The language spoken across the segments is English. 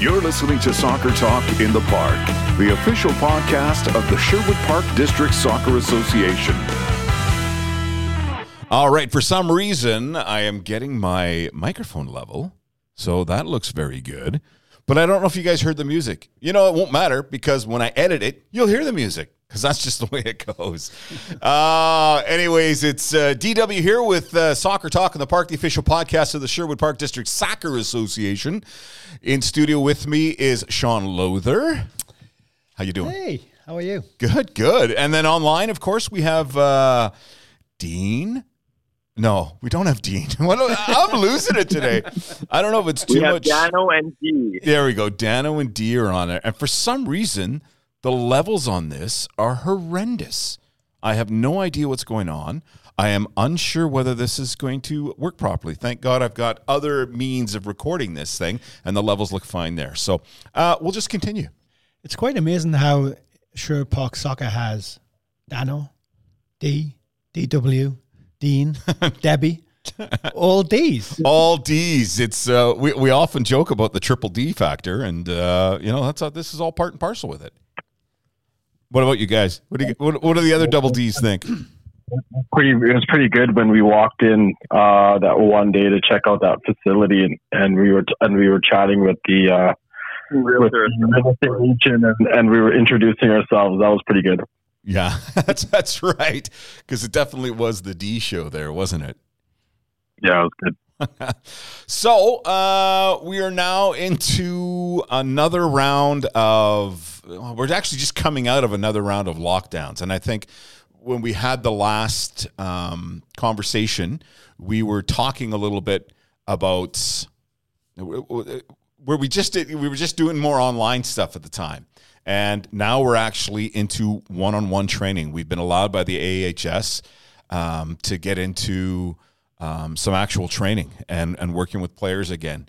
You're listening to Soccer Talk in the Park, the official podcast of the Sherwood Park District Soccer Association. All right, for some reason, I am getting my microphone level, so that looks very good. But I don't know if you guys heard the music. You know, it won't matter because when I edit it, you'll hear the music because that's just the way it goes. uh, anyways, it's uh, DW here with uh, Soccer Talk in the Park, the official podcast of the Sherwood Park District Soccer Association. In studio with me is Sean Lowther. How you doing? Hey, how are you? Good, good. And then online, of course, we have uh, Dean. No, we don't have Dean. I'm losing it today. I don't know if it's too we have much. Dano and D. There we go. Dano and D are on it. And for some reason, the levels on this are horrendous. I have no idea what's going on. I am unsure whether this is going to work properly. Thank God I've got other means of recording this thing, and the levels look fine there. So uh, we'll just continue. It's quite amazing how Sherwood Park Soccer has Dano, D, DW, Dean, Debbie, all D's. All D's. It's uh, we we often joke about the triple D factor, and uh, you know that's how, this is all part and parcel with it. What about you guys? What do you, what, what do the other double D's think? Pretty, it was pretty good when we walked in uh, that one day to check out that facility, and, and we were and we were chatting with the uh, with the real agent, and, and we were introducing ourselves. That was pretty good. Yeah, that's that's right. Because it definitely was the D show there, wasn't it? Yeah, it was good. So uh, we are now into another round of. We're actually just coming out of another round of lockdowns, and I think when we had the last um, conversation, we were talking a little bit about where we just did, we were just doing more online stuff at the time. And now we're actually into one on one training. We've been allowed by the AHS um, to get into um, some actual training and, and working with players again.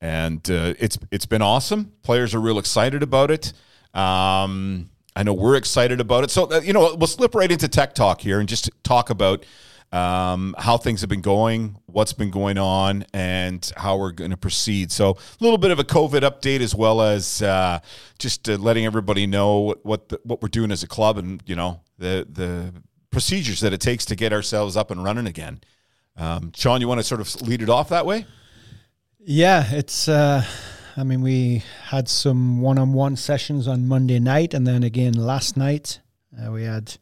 And uh, it's it's been awesome. Players are real excited about it. Um, I know we're excited about it. So, uh, you know, we'll slip right into tech talk here and just talk about um, how things have been going, what's been going on, and how we're going to proceed. So, a little bit of a COVID update as well as uh, just uh, letting everybody know what what, the, what we're doing as a club and you know the the procedures that it takes to get ourselves up and running again. Um, Sean, you want to sort of lead it off that way? Yeah, it's. Uh, I mean, we had some one-on-one sessions on Monday night, and then again last night. Uh, we had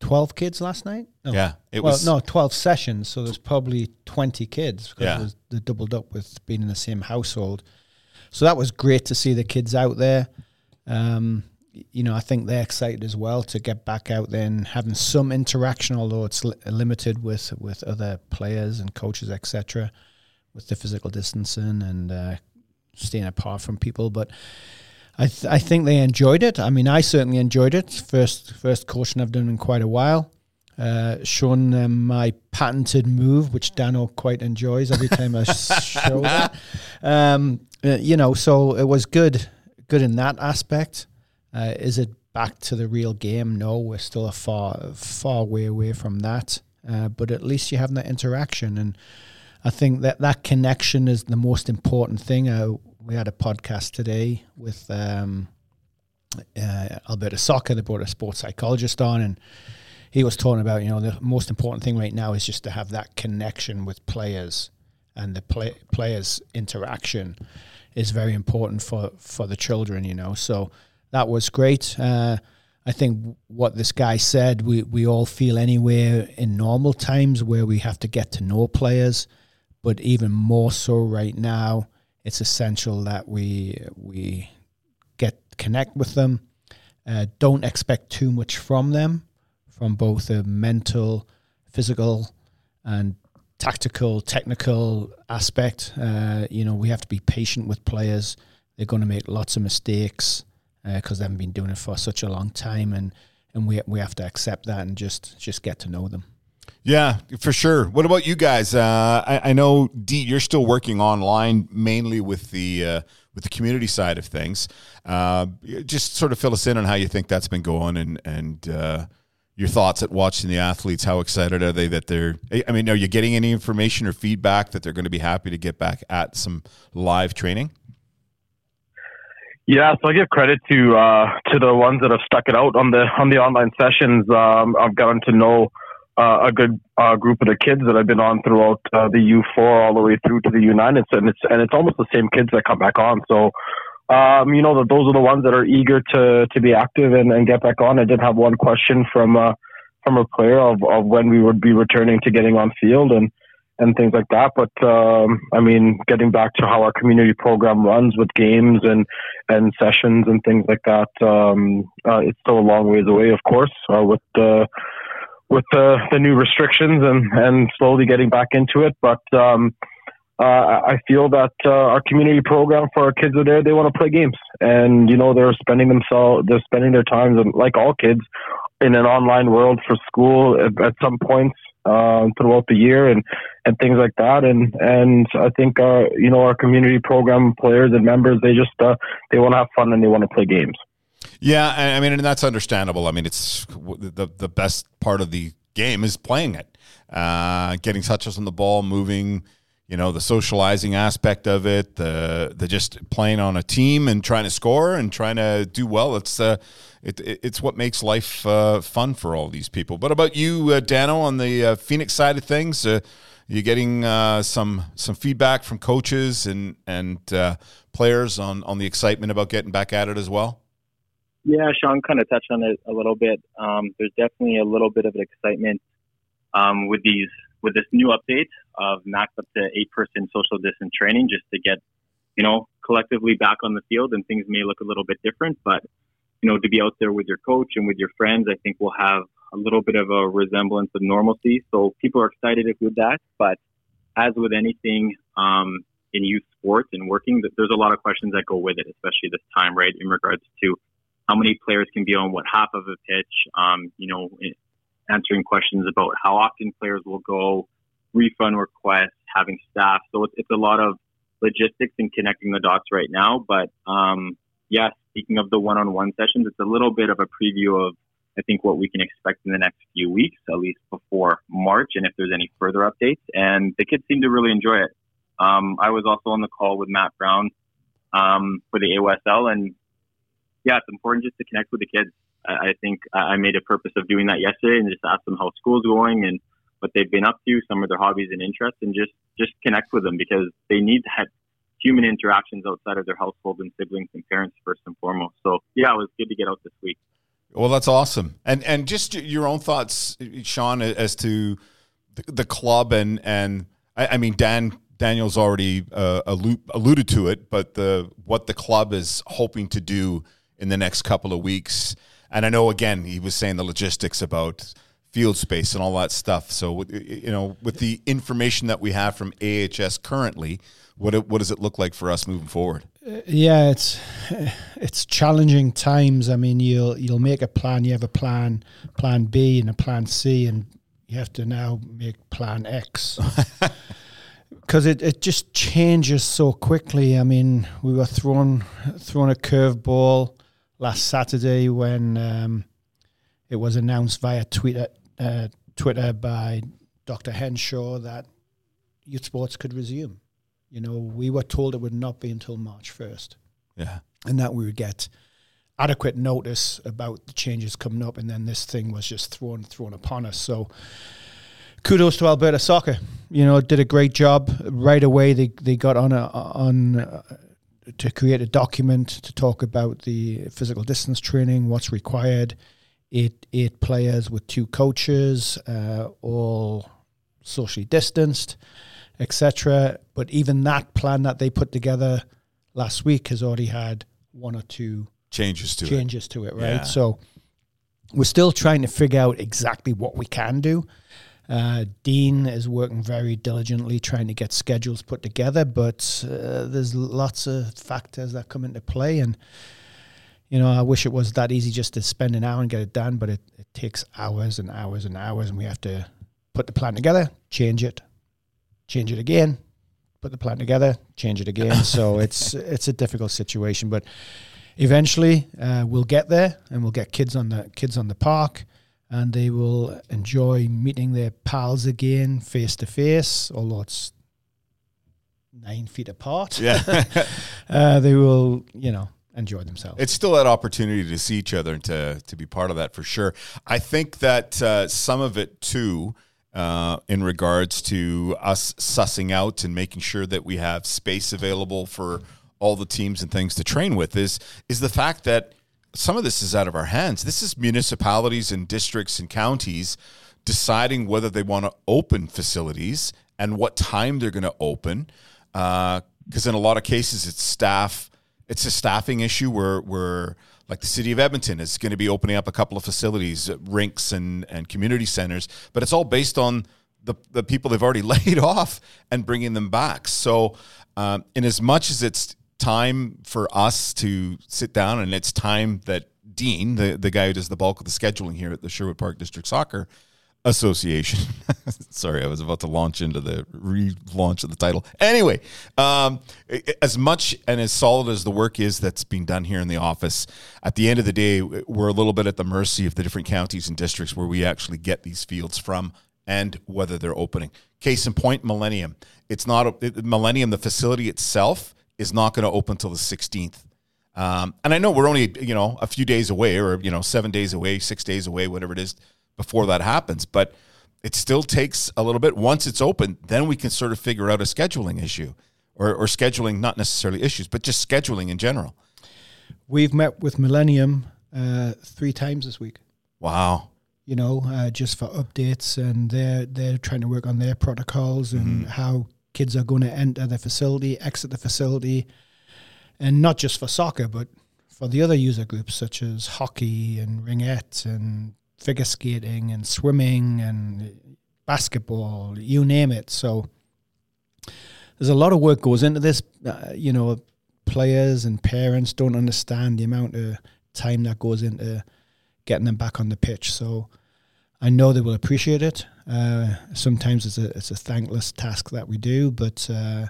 twelve kids last night. No. Yeah, it well, was no twelve sessions, so there's probably twenty kids because yeah. they doubled up with being in the same household. So that was great to see the kids out there. Um, you know, I think they're excited as well to get back out there and having some interaction, although it's li- limited with with other players and coaches, etc., with the physical distancing and uh, staying apart from people. But I th- I think they enjoyed it. I mean, I certainly enjoyed it. First first coaching I've done in quite a while. Uh, showing them my patented move, which Dano quite enjoys every time I show that. Um, uh, you know, so it was good, good in that aspect. Uh, is it back to the real game? No, we're still a far, far way away from that. Uh, but at least you have that interaction, and I think that that connection is the most important thing. Uh, we had a podcast today with um, uh, Alberta Soccer. They brought a sports psychologist on, and he was talking about you know the most important thing right now is just to have that connection with players, and the play, players' interaction is very important for for the children. You know, so that was great. Uh, I think what this guy said, we, we all feel anywhere in normal times where we have to get to know players, but even more so right now, it's essential that we we get connect with them. Uh, don't expect too much from them, from both a mental, physical, and tactical, technical aspect. Uh, you know, we have to be patient with players. They're going to make lots of mistakes because uh, they haven't been doing it for such a long time, and and we we have to accept that and just just get to know them. Yeah, for sure. What about you guys? Uh, I, I, know D, you're still working online mainly with the uh, with the community side of things. Uh, just sort of fill us in on how you think that's been going and and uh, your thoughts at watching the athletes. How excited are they that they're? I mean, are you getting any information or feedback that they're going to be happy to get back at some live training? Yeah, so I give credit to uh, to the ones that have stuck it out on the on the online sessions. Um, I've gotten to know uh, a good uh, group of the kids that I've been on throughout uh, the U4 all the way through to the U9, and it's and it's almost the same kids that come back on. So, um, you know, that those are the ones that are eager to to be active and, and get back on. I did have one question from uh, from a player of, of when we would be returning to getting on field, and and things like that. But um, I mean, getting back to how our community program runs with games and and sessions and things like that, um, uh, it's still a long ways away, of course, uh, with the with the, the new restrictions and and slowly getting back into it. But um, uh, I feel that uh, our community program for our kids are there. They want to play games, and you know they're spending themselves, they're spending their times, and like all kids, in an online world for school at, at some points uh, throughout the year and, and things like that. And and I think uh, you know our community program players and members they just uh, they want to have fun and they want to play games. Yeah, I mean, and that's understandable. I mean, it's the the best part of the game is playing it, uh, getting touches on the ball, moving. You know, the socializing aspect of it, the the just playing on a team and trying to score and trying to do well. It's uh, it, it's what makes life uh, fun for all these people. But about you, uh, Dano, on the uh, Phoenix side of things, uh, you getting uh, some some feedback from coaches and and players on on the excitement about getting back at it as well. Yeah, Sean kind of touched on it a little bit. Um, there's definitely a little bit of excitement um, with these with this new update of max up to eight person social distance training, just to get you know collectively back on the field, and things may look a little bit different, but you know, to be out there with your coach and with your friends, I think we'll have a little bit of a resemblance of normalcy. So people are excited with that. But as with anything um, in youth sports and working, there's a lot of questions that go with it, especially this time, right? In regards to how many players can be on what half of a pitch, um, you know, answering questions about how often players will go, refund requests, having staff. So it's, it's a lot of logistics and connecting the dots right now. But um, yes, speaking of the one-on-one sessions, it's a little bit of a preview of I think what we can expect in the next few weeks, at least before March, and if there's any further updates. And the kids seem to really enjoy it. Um, I was also on the call with Matt Brown um, for the AOSL, and yeah, it's important just to connect with the kids. I, think I made a purpose of doing that yesterday and just ask them how school's going and what they've been up to, some of their hobbies and interests, and just just connect with them because they need that human interactions outside of their household and siblings and parents first and foremost. So yeah, it was good to get out this week. Well, that's awesome. And and just your own thoughts, Sean, as to the, club and and I, I, mean Dan Daniel's already uh, alluded to it, but the what the club is hoping to do in the next couple of weeks. And I know again he was saying the logistics about field space and all that stuff. So you know, with the information that we have from AHS currently, what what does it look like for us moving forward? Uh, yeah, it's it's challenging times. I mean, you'll you'll make a plan. You have a plan, plan B, and a plan C, and you have to now make plan X because it, it just changes so quickly. I mean, we were thrown thrown a curveball last Saturday when um, it was announced via Twitter uh, Twitter by Dr. Hinshaw that youth sports could resume. You know, we were told it would not be until March 1st. Yeah. And that we would get adequate notice about the changes coming up. And then this thing was just thrown, thrown upon us. So kudos to Alberta Soccer. You know, did a great job right away. They, they got on a, on, uh, to create a document to talk about the physical distance training, what's required. Eight eight players with two coaches, uh, all socially distanced etc. But even that plan that they put together last week has already had one or two changes to changes it. to it, right? Yeah. So we're still trying to figure out exactly what we can do. Uh, Dean is working very diligently trying to get schedules put together, but uh, there's lots of factors that come into play. And, you know, I wish it was that easy just to spend an hour and get it done, but it, it takes hours and hours and hours, and we have to put the plan together, change it, change it again, put the plan together, change it again. so it's it's a difficult situation, but eventually uh, we'll get there, and we'll get kids on the kids on the park, and they will enjoy meeting their pals again face to face. Although it's nine feet apart, yeah, uh, they will, you know. enjoy themselves. It's still that opportunity to see each other and to to be part of that for sure. I think that uh, some of it too. Uh, in regards to us sussing out and making sure that we have space available for all the teams and things to train with is is the fact that some of this is out of our hands. This is municipalities and districts and counties deciding whether they want to open facilities and what time they're going to open. Because uh, in a lot of cases, it's staff. It's a staffing issue where where like the city of Edmonton is going to be opening up a couple of facilities, uh, rinks and and community centers, but it's all based on the the people they've already laid off and bringing them back. So, um, in as much as it's time for us to sit down and it's time that Dean, the, the guy who does the bulk of the scheduling here at the Sherwood Park District Soccer Association. Sorry, I was about to launch into the relaunch of the title. Anyway, um, as much and as solid as the work is that's being done here in the office, at the end of the day, we're a little bit at the mercy of the different counties and districts where we actually get these fields from and whether they're opening. Case in point, Millennium. It's not a, Millennium. The facility itself is not going to open until the 16th. Um, and I know we're only you know a few days away, or you know seven days away, six days away, whatever it is, before that happens. But it still takes a little bit. Once it's open, then we can sort of figure out a scheduling issue, or, or scheduling not necessarily issues, but just scheduling in general. We've met with Millennium uh, three times this week. Wow. You know, uh, just for updates, and they're they're trying to work on their protocols and mm-hmm. how kids are going to enter the facility, exit the facility and not just for soccer, but for the other user groups such as hockey and ringette and figure skating and swimming and basketball, you name it. So there's a lot of work goes into this. Uh, you know, players and parents don't understand the amount of time that goes into getting them back on the pitch. So I know they will appreciate it. Uh, sometimes it's a it's a thankless task that we do, but uh,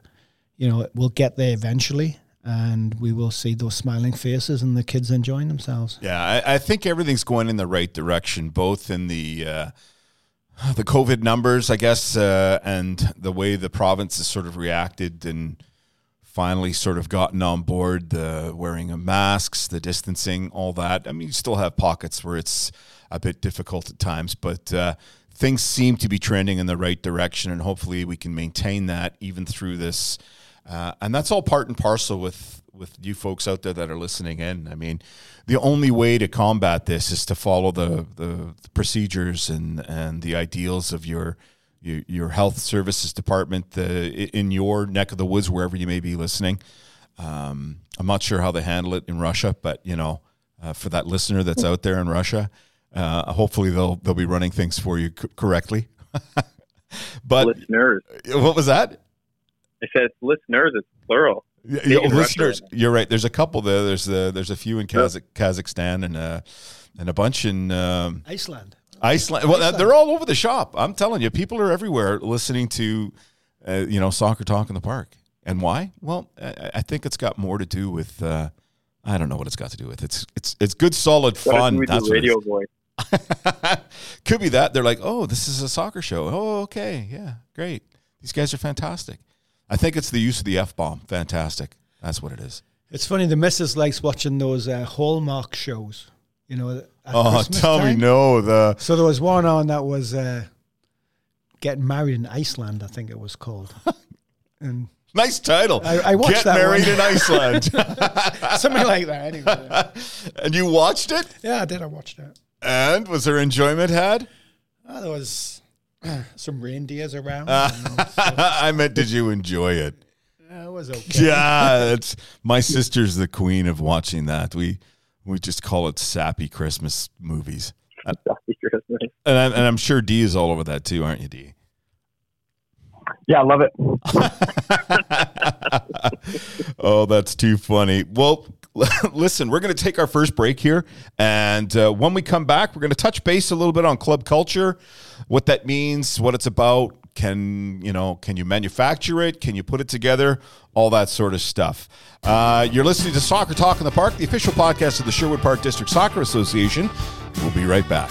you know we'll get there eventually and we will see those smiling faces and the kids enjoying themselves. Yeah, I, I think everything's going in the right direction, both in the uh, the COVID numbers, I guess, uh, and the way the province has sort of reacted and finally sort of gotten on board the wearing of masks, the distancing, all that. I mean, you still have pockets where it's a bit difficult at times, but uh, things seem to be trending in the right direction, and hopefully we can maintain that even through this uh, and that's all part and parcel with with you folks out there that are listening in. I mean, the only way to combat this is to follow the the, the procedures and and the ideals of your your, your health services department the, in your neck of the woods, wherever you may be listening. Um, I'm not sure how they handle it in Russia, but you know, uh, for that listener that's out there in Russia, uh, hopefully they'll they'll be running things for you c- correctly. but listeners, what was that? I said it's listeners. It's plural. Yeah, listeners, you're right. There's a couple there. There's a, there's a few in Kazakh, Kazakhstan and uh, and a bunch in um, Iceland. Iceland. Well, Iceland. they're all over the shop. I'm telling you, people are everywhere listening to uh, you know soccer talk in the park. And why? Well, I, I think it's got more to do with uh, I don't know what it's got to do with. It's it's it's good, solid fun. That's radio voice. Could be that they're like, oh, this is a soccer show. Oh, okay, yeah, great. These guys are fantastic. I think it's the use of the f bomb. Fantastic. That's what it is. It's funny. The missus likes watching those uh, Hallmark shows. You know. Oh, Christmas tell time. me no. The so there was one on that was uh, getting married in Iceland. I think it was called. and nice title. I, I watched Get that married one. in Iceland. Something like that. Anyway. and you watched it? Yeah, I did. I watched it. And was there enjoyment had? Oh, there was some reindeers around. Uh, I meant, did you enjoy it? Uh, it was okay. Yeah, it's my sister's the queen of watching that. We we just call it sappy Christmas movies. Sappy Christmas. And I'm, and I'm sure D is all over that too, aren't you, D? Yeah, I love it. oh, that's too funny. Well, listen, we're going to take our first break here. And uh, when we come back, we're going to touch base a little bit on club culture, what that means, what it's about. Can you know? Can you manufacture it? Can you put it together? All that sort of stuff. Uh, you're listening to Soccer Talk in the Park, the official podcast of the Sherwood Park District Soccer Association. We'll be right back.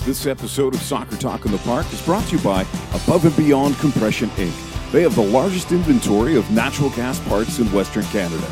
This episode of Soccer Talk in the Park is brought to you by Above and Beyond Compression Inc They have the largest inventory of natural gas parts in Western Canada.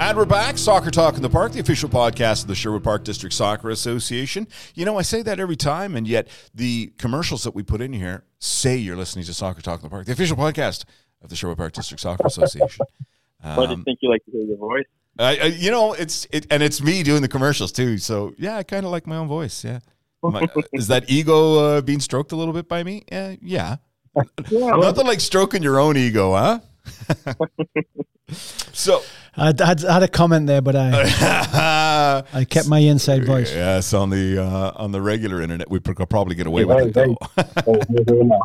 And we're back. Soccer Talk in the Park, the official podcast of the Sherwood Park District Soccer Association. You know, I say that every time, and yet the commercials that we put in here say you're listening to Soccer Talk in the Park, the official podcast of the Sherwood Park District Soccer Association. Um, I just think you like to hear your voice. I, I, you know, it's it, and it's me doing the commercials too. So yeah, I kind of like my own voice. Yeah, my, is that ego uh, being stroked a little bit by me? Yeah, yeah. yeah. Nothing like stroking your own ego, huh? so I, I, had a comment there, but I I kept my inside voice. Yes, on the uh, on the regular internet, we could probably get away with it. Though.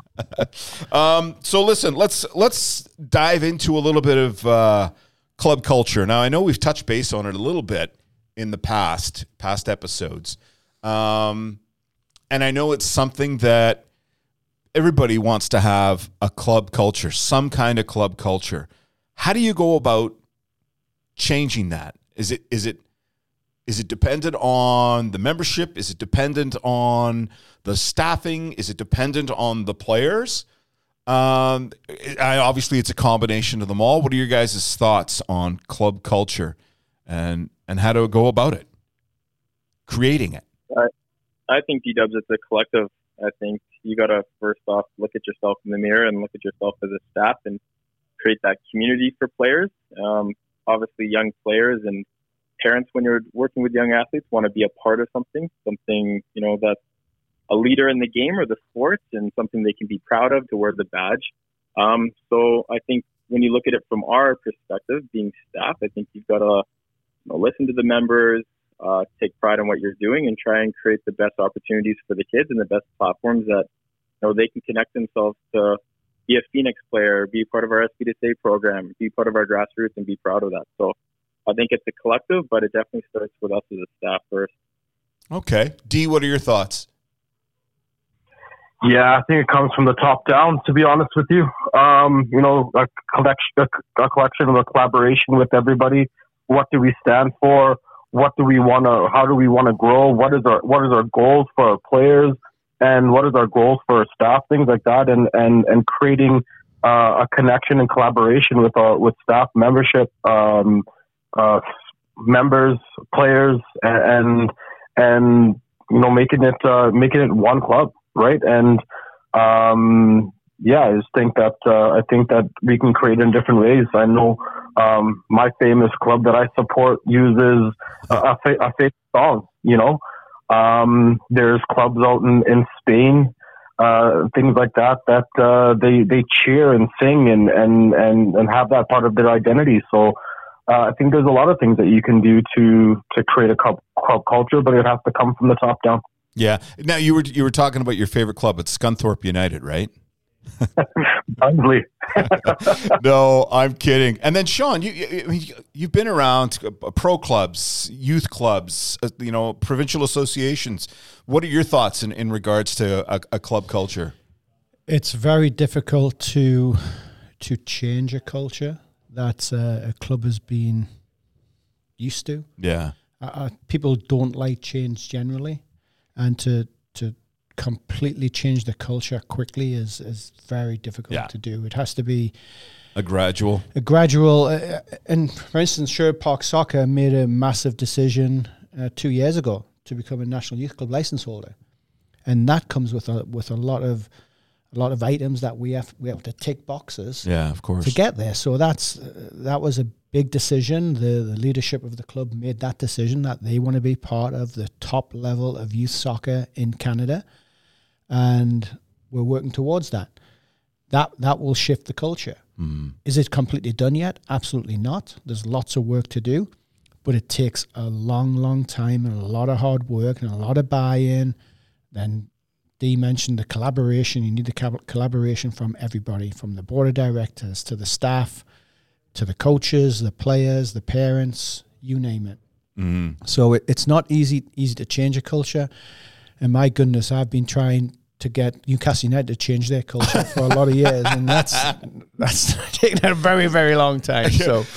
um, so listen, let's let's dive into a little bit of uh, club culture. Now, I know we've touched base on it a little bit in the past past episodes, um, and I know it's something that everybody wants to have a club culture, some kind of club culture. How do you go about changing that? Is it is it is it dependent on the membership? Is it dependent on the staffing? Is it dependent on the players? Um, I, obviously, it's a combination of them all. What are your guys' thoughts on club culture and and how to go about it, creating it? I, think D Dubs it's a collective. I think you got to first off look at yourself in the mirror and look at yourself as a staff and create that community for players. Um, obviously, young players and parents, when you're working with young athletes, want to be a part of something, something you know that's a leader in the game or the sport, and something they can be proud of to wear the badge. Um, so I think when you look at it from our perspective, being staff, I think you've got to you know, listen to the members, uh, take pride in what you're doing, and try and create the best opportunities for the kids and the best platforms that you know they can connect themselves to be a Phoenix player, be part of our SB to Say program, be part of our grassroots, and be proud of that. So I think it's a collective, but it definitely starts with us as a staff first. Okay, D, what are your thoughts? Yeah, I think it comes from the top down. To be honest with you, um, you know, a collection, a, a collection of a collaboration with everybody. What do we stand for? What do we want to? How do we want to grow? What is our What is our goals for our players? And what is our goals for our staff? Things like that, and and and creating uh, a connection and collaboration with our with staff membership, um, uh, members, players, and and you know making it uh, making it one club right? And um, yeah, I just think that uh, I think that we can create in different ways. I know um, my famous club that I support uses a, a, fa- a favorite song. You know, um, there's clubs out in, in Spain, uh, things like that, that uh, they they cheer and sing and and and and have that part of their identity. So. Uh, I think there's a lot of things that you can do to to create a club, club culture, but it has to come from the top down. Yeah. Now you were you were talking about your favorite club. It's Scunthorpe United, right? Barnsley. no, I'm kidding. And then Sean, you, you you've been around uh, pro clubs, youth clubs, uh, you know, provincial associations. What are your thoughts in, in regards to a, a club culture? It's very difficult to to change a culture that uh, a club has been used to. Yeah, uh, people don't like change generally and to to completely change the culture quickly is is very difficult yeah. to do. It has to be a gradual, a gradual. Uh, uh, and for instance, Sherwood Park Soccer made a massive decision uh, two years ago to become a national youth club license holder, and that comes with a with a lot of a lot of items that we have we have to tick boxes. Yeah, of course. To get there, so that's uh, that was a big decision. The, the leadership of the club made that decision that they want to be part of the top level of youth soccer in Canada, and we're working towards that. That that will shift the culture. Mm. Is it completely done yet? Absolutely not. There's lots of work to do, but it takes a long, long time and a lot of hard work and a lot of buy-in. Then Dee mentioned the collaboration. You need the collaboration from everybody, from the board of directors to the staff, to the coaches, the players, the parents, you name it. Mm-hmm. So it, it's not easy easy to change a culture. And my goodness, I've been trying to get Newcastle United to change their culture for a lot of years, and that's that's taken a very very long time. So.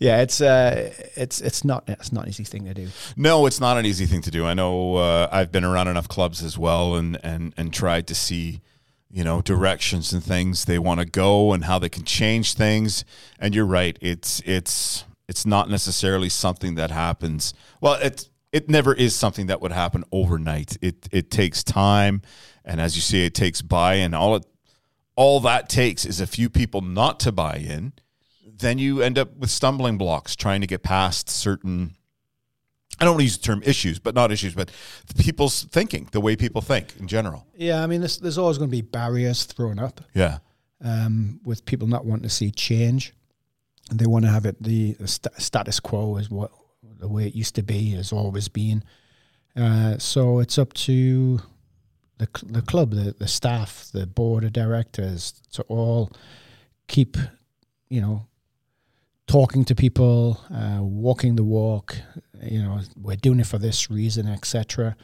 Yeah, it's uh, it's it's not it's not an easy thing to do. No, it's not an easy thing to do. I know uh, I've been around enough clubs as well, and and and tried to see you know directions and things they want to go and how they can change things and you're right it's it's it's not necessarily something that happens well it's it never is something that would happen overnight it it takes time and as you say it takes buy-in all it all that takes is a few people not to buy in then you end up with stumbling blocks trying to get past certain I don't want to use the term issues, but not issues, but people's thinking, the way people think in general. Yeah, I mean, there's, there's always going to be barriers thrown up. Yeah. Um, with people not wanting to see change, and they want to have it the, the st- status quo is what the way it used to be has always been. Uh, so it's up to the the club, the the staff, the board of directors to all keep, you know, talking to people, uh, walking the walk. You know, we're doing it for this reason, etc.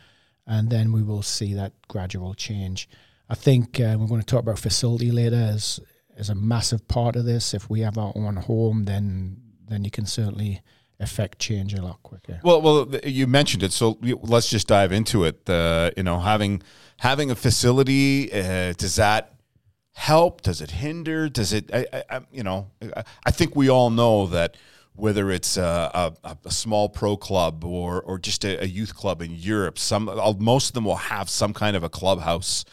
And then we will see that gradual change. I think uh, we're going to talk about facility later as as a massive part of this. If we have our own home, then then you can certainly affect change a lot quicker. Well, well, you mentioned it, so let's just dive into it. Uh, you know, having having a facility uh, does that help? Does it hinder? Does it? I, I, you know, I think we all know that whether it's a, a, a small pro club or or just a, a, youth club in Europe, some most of them will have some kind of a clubhouse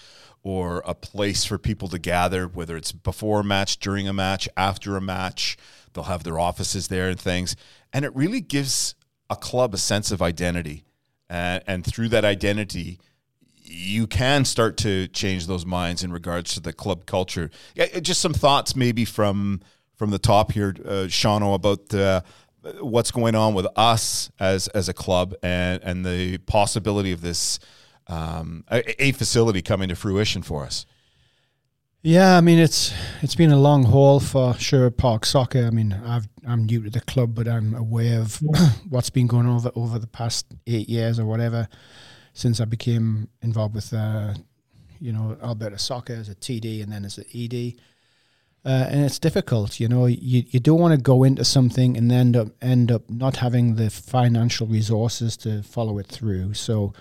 or a place for people to gather, whether it's before a match, during a match, after a match. They'll have their offices there and things, and it really gives a club a sense of identity, and, and through that identity you can start to change those minds in regards to the club culture. Yeah, just some thoughts maybe from from the top here, uh, Shano, about uh, what's going on with us as as a club and and the possibility of this um, a, a, facility coming to fruition for us. Yeah, I mean it's it's been a long haul for Sherwood Park Soccer. I mean I've I'm new to the club, but I'm aware of what's been going over over the past eight years or whatever since I became involved with, uh, you know, Alberta Soccer as a TD and then as an ED. Uh, and it's difficult, you know. You, you don't want to go into something and end up end up not having the financial resources to follow it through. So,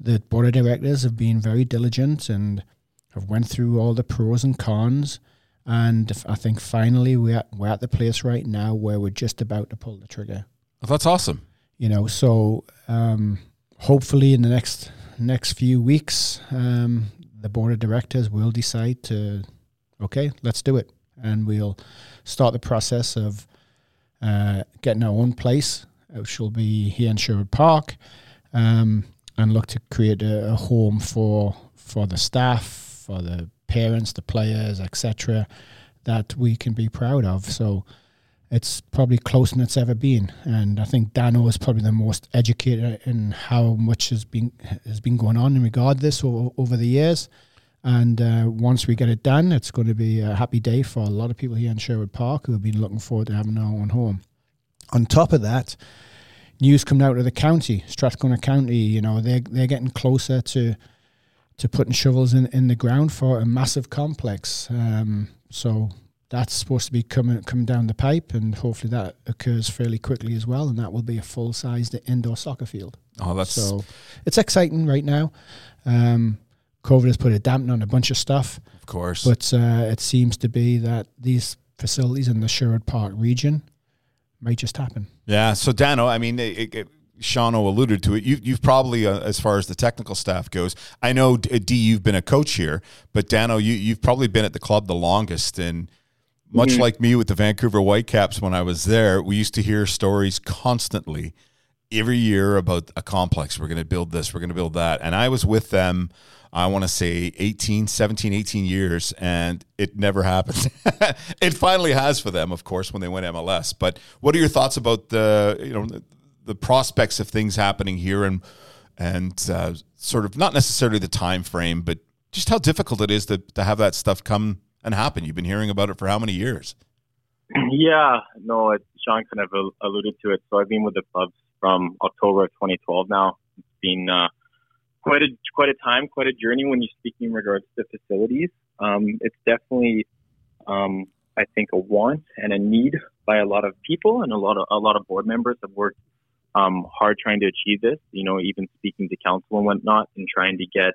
the board of directors have been very diligent and have went through all the pros and cons. And I think finally we're at, we're at the place right now where we're just about to pull the trigger. Well, that's awesome. You know, so um, hopefully in the next next few weeks, um, the board of directors will decide to, okay, let's do it, and we'll start the process of uh, getting our own place, which will be here in Sherwood Park, um, and look to create a, a, home for for the staff, for the parents, the players, etc., that we can be proud of. So it's probably closer than it's ever been. And I think Dano is probably the most educated in how much has been has been going on in regard to this over, over the years. And uh, once we get it done, it's going to be a happy day for a lot of people here in Sherwood Park who have been looking forward to having their own home. On top of that, news coming out of the county, Strathcona County, you know, they're, they're getting closer to to putting shovels in, in the ground for a massive complex. Um, so that's supposed to be coming coming down the pipe, and hopefully that occurs fairly quickly as well, and that will be a full sized indoor soccer field. Oh, that's so it's exciting right now. Um, COVID has put a dampener on a bunch of stuff, of course, but uh, it seems to be that these facilities in the Sherwood Park region might just happen. Yeah. So Dano, I mean, it, it, Shano alluded to it. You, you've probably, uh, as far as the technical staff goes, I know D, you've been a coach here, but Dano, you, you've probably been at the club the longest, and much mm-hmm. like me with the Vancouver Whitecaps when I was there, we used to hear stories constantly every year about a complex. We're going to build this, we're going to build that. And I was with them, I want to say 18, 17, 18 years, and it never happened. it finally has for them, of course, when they went MLS. But what are your thoughts about the, you know, the, prospects of things happening here and, and uh, sort of not necessarily the time frame, but just how difficult it is to, to have that stuff come and happen? You've been hearing about it for how many years? Yeah, no, it, Sean kind of alluded to it. So I've been with the clubs from October of 2012 now. It's been uh, quite a quite a time, quite a journey when you speak in regards to facilities. Um, it's definitely, um, I think, a want and a need by a lot of people, and a lot of a lot of board members have worked um, hard trying to achieve this. You know, even speaking to council and whatnot, and trying to get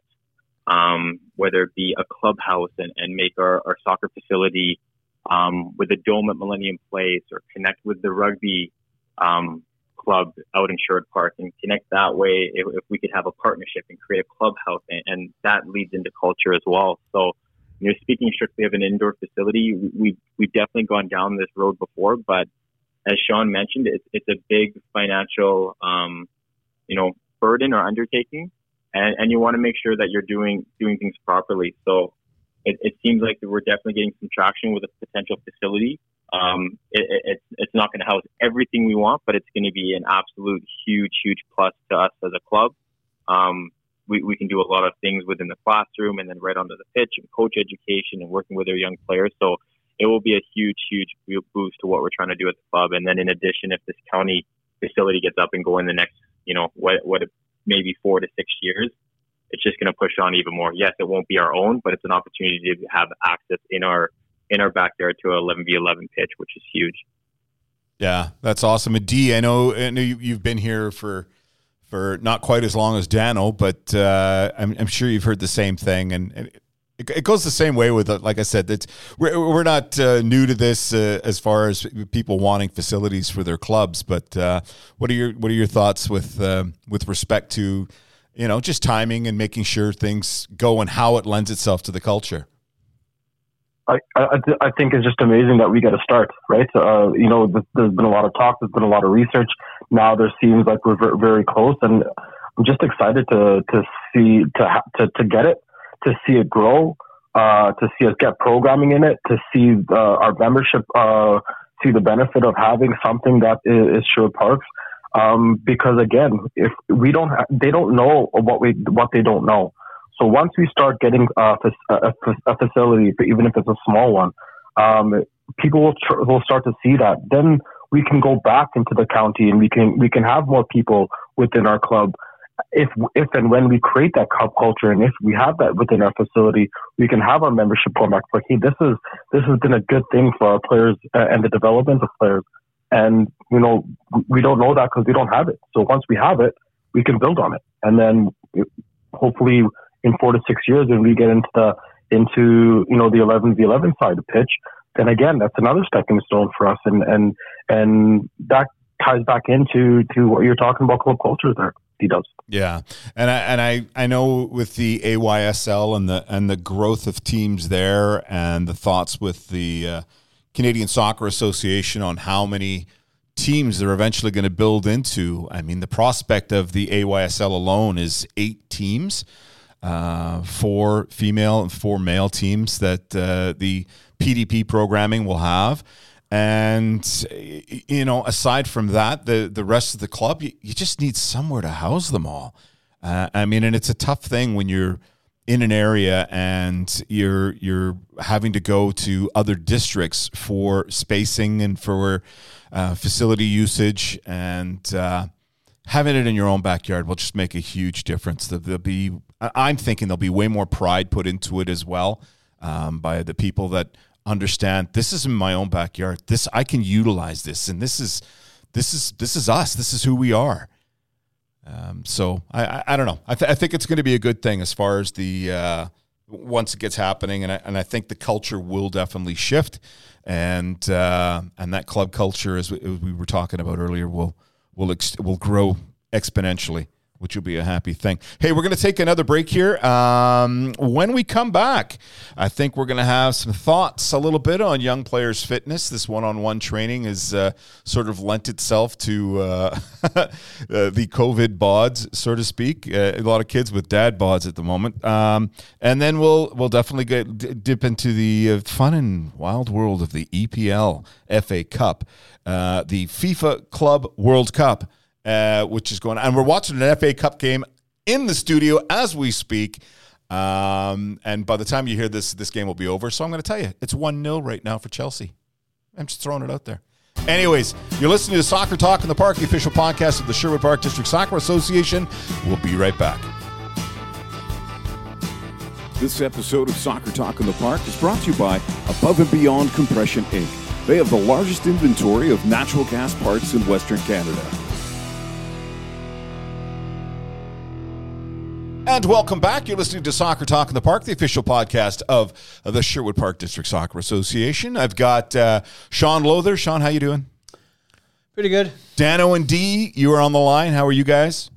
um, whether it be a clubhouse and, and make our, our soccer facility um, with a dome at Millennium Place or connect with the rugby um, club out in Sherwood Park and connect that way if, if, we could have a partnership and create a clubhouse and, and that leads into culture as well. So, you know, speaking strictly of an indoor facility, we, we've definitely gone down this road before, but as Sean mentioned, it's, it's a big financial, um, you know, burden or undertaking. And, and you want to make sure that you're doing, doing things properly. So it, it seems like we're definitely getting some traction with a potential facility um, it, it's it's not going to house everything we want, but it's going to be an absolute huge, huge plus to us as a club. Um, we, we can do a lot of things within the classroom and then right onto the pitch and coach education and working with our young players. So it will be a huge, huge boost to what we're trying to do at the club. And then in addition, if this county facility gets up and going the next, you know, what, what maybe four to six years, it's just going to push on even more. Yes, it won't be our own, but it's an opportunity to have access in our in our backyard to an 11v11 pitch, which is huge. Yeah, that's awesome. And D, I know, I know you've been here for for not quite as long as Dano, but uh, I'm, I'm, sure you've heard the same thing. And, and it, goes the same way with, uh, like I said, that we're, we're not uh, new to this uh, as far as people wanting facilities for their clubs. But uh, what are your what are your thoughts with uh, with respect to you know just timing and making sure things go and how it lends itself to the culture? I, I, I think it's just amazing that we get a start, right? Uh, you know, there's been a lot of talk, there's been a lot of research. Now there seems like we're very close, and I'm just excited to to see to to to get it, to see it grow, uh, to see us get programming in it, to see uh, our membership uh, see the benefit of having something that is, is Sherwood Parks. Um, because again, if we don't, ha- they don't know what we what they don't know. So once we start getting a, a, a facility, even if it's a small one, um, people will, tr- will start to see that. Then we can go back into the county and we can we can have more people within our club. If if and when we create that club culture and if we have that within our facility, we can have our membership go back. Like, hey, this is this has been a good thing for our players uh, and the development of players. And you know, we don't know that because we don't have it. So once we have it, we can build on it, and then hopefully in four to six years when we get into the into you know the 11 v 11 side of pitch, then again that's another stepping stone for us, and and and that ties back into to what you're talking about club culture there. He does. Yeah, and I and I I know with the AYSL and the and the growth of teams there, and the thoughts with the uh, Canadian Soccer Association on how many teams they're eventually going to build into. I mean, the prospect of the AYSL alone is eight teams uh, four female and four male teams that uh, the PDP programming will have. And you know, aside from that, the the rest of the club, you, you just need somewhere to house them all. Uh, I mean, and it's a tough thing when you're in an area and you're you're having to go to other districts for spacing and for uh, facility usage and uh, having it in your own backyard will just make a huge difference. There'll be I'm thinking there'll be way more pride put into it as well um, by the people that understand this is in my own backyard. This I can utilize this, and this is this is this is us. This is who we are. Um, so I, I, I don't know. I, th- I think it's going to be a good thing as far as the uh, once it gets happening, and I, and I think the culture will definitely shift, and uh, and that club culture, as we, as we were talking about earlier, will will ex- will grow exponentially which will be a happy thing. Hey, we're going to take another break here. Um, when we come back, I think we're going to have some thoughts a little bit on young players' fitness. This one on one training has uh, sort of lent itself to uh, uh, the COVID bods, so to speak. Uh, a lot of kids with dad bods at the moment. Um, and then we'll, we'll definitely get, d- dip into the uh, fun and wild world of the EPL FA Cup, uh, the FIFA Club World Cup uh, which is going on. And we're watching an FA Cup game in the studio as we speak. Um, and by the time you hear this, this game will be over. So I'm going to tell you, it's 1 0 right now for Chelsea. I'm just throwing it out there. Anyways, you're listening to Soccer Talk in the Park, the official podcast of the Sherwood Park District Soccer Association. We'll be right back. This episode of Soccer Talk in the Park is brought to you by Above and Beyond Compression Inc. They have the largest inventory of natural gas parts in Western Canada. And welcome back. You're listening to Soccer Talk in the Park, the official podcast of the Sherwood Park District Soccer Association. I've got uh, Sean Lowther. Sean, how you doing? Pretty good. Dano and D, you are on the line. How are you guys?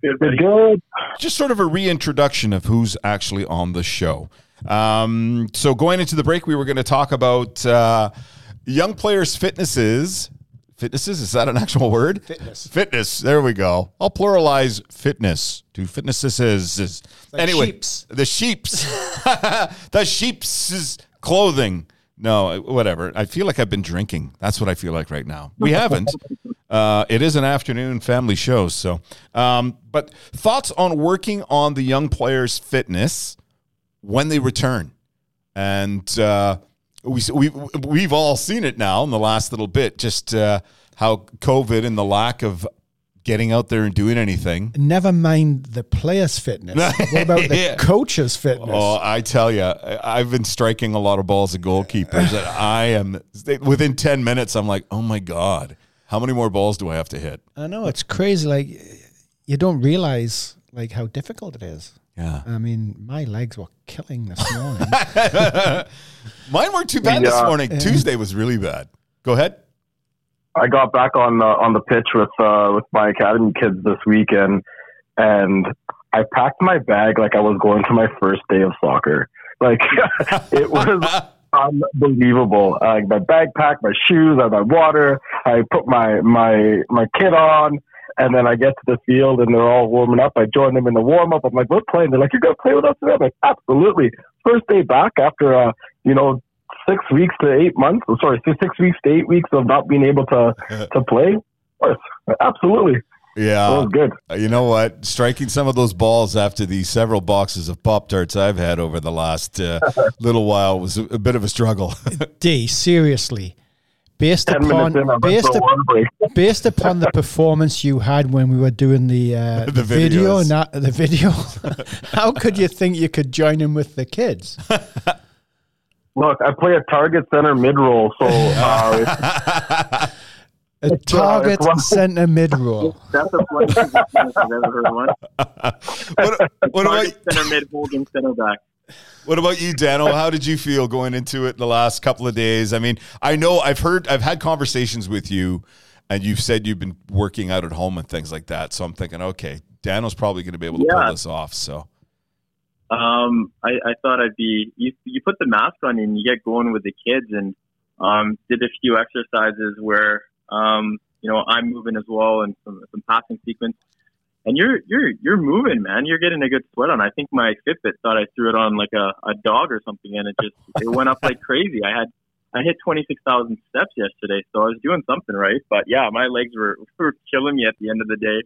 Good, good. Just sort of a reintroduction of who's actually on the show. Um, so going into the break, we were going to talk about uh, young players' fitnesses. Fitnesses is that an actual word? Fitness. Fitness. There we go. I'll pluralize fitness to fitnesses. Like anyway, sheeps. the sheeps, the sheeps' clothing. No, whatever. I feel like I've been drinking. That's what I feel like right now. We haven't. Uh, it is an afternoon family show, so. Um, but thoughts on working on the young players' fitness when they return, and uh, we we we've all seen it now in the last little bit. Just uh, how COVID and the lack of getting out there and doing anything. Never mind the player's fitness. what about the Yeah. coach's fitness? Oh, I tell you, I've been striking a lot of balls at goalkeepers. and I am within ten minutes. I'm like, oh my god, how many more balls do I have to hit? I know it's crazy. Like you don't realize like how difficult it is. Yeah, I mean, my legs were killing this morning. mine weren't too bad this Yeah. morning. Tuesday was really bad. Go ahead. I got back on the on the pitch with uh, with my academy kids this weekend, and I packed my bag like I was going to my first day of soccer. Like it was unbelievable. Uh, my backpack, my shoes, I had my water. I put my my my kit on, and then I get to the field and they're all warming up. I join them in the warm up. I'm like, "We're playing." They're like, "You're gonna play with us?" today?" I'm like, "Absolutely." First day back after uh, you know six weeks to eight months. oh, Sorry, six six weeks to eight weeks of not being able to to play. Of course, absolutely, that Yeah, was good. Uh, You know what? Striking some of those balls after the several boxes of Pop Tarts I've had over the last uh, little while was a, a bit of a struggle. D, seriously. Based Ten upon in, based, for up- based upon the performance you had when we were doing the uh, The video, videos. not the video, how could you think you could join in with the kids? Look, I play a target center mid role, so uh, A uh, target it's one- center mid role. That's the funniest thing I've ever heard one. what, what about Target center mid holding center back. What about you, Daniel? How did you feel going into it the last couple of days? I mean, I know I've heard, I've had conversations with you, and you've said you've been working out at home and things like that. So I'm thinking, okay, Daniel's probably going to be able to Yeah. pull this off. So Um, I, I thought I'd be you. You put the mask on and you get going with the kids, and um, did a few exercises where um, you know I'm moving as well, and some, some passing sequence. And you're you're you're moving, man. You're getting a good sweat on. I think my Fitbit thought I threw it on like a, a dog or something, and it just it went up like crazy. I had I hit twenty six thousand steps yesterday, so I was doing something right. But yeah, my legs were were killing me at the end of the day.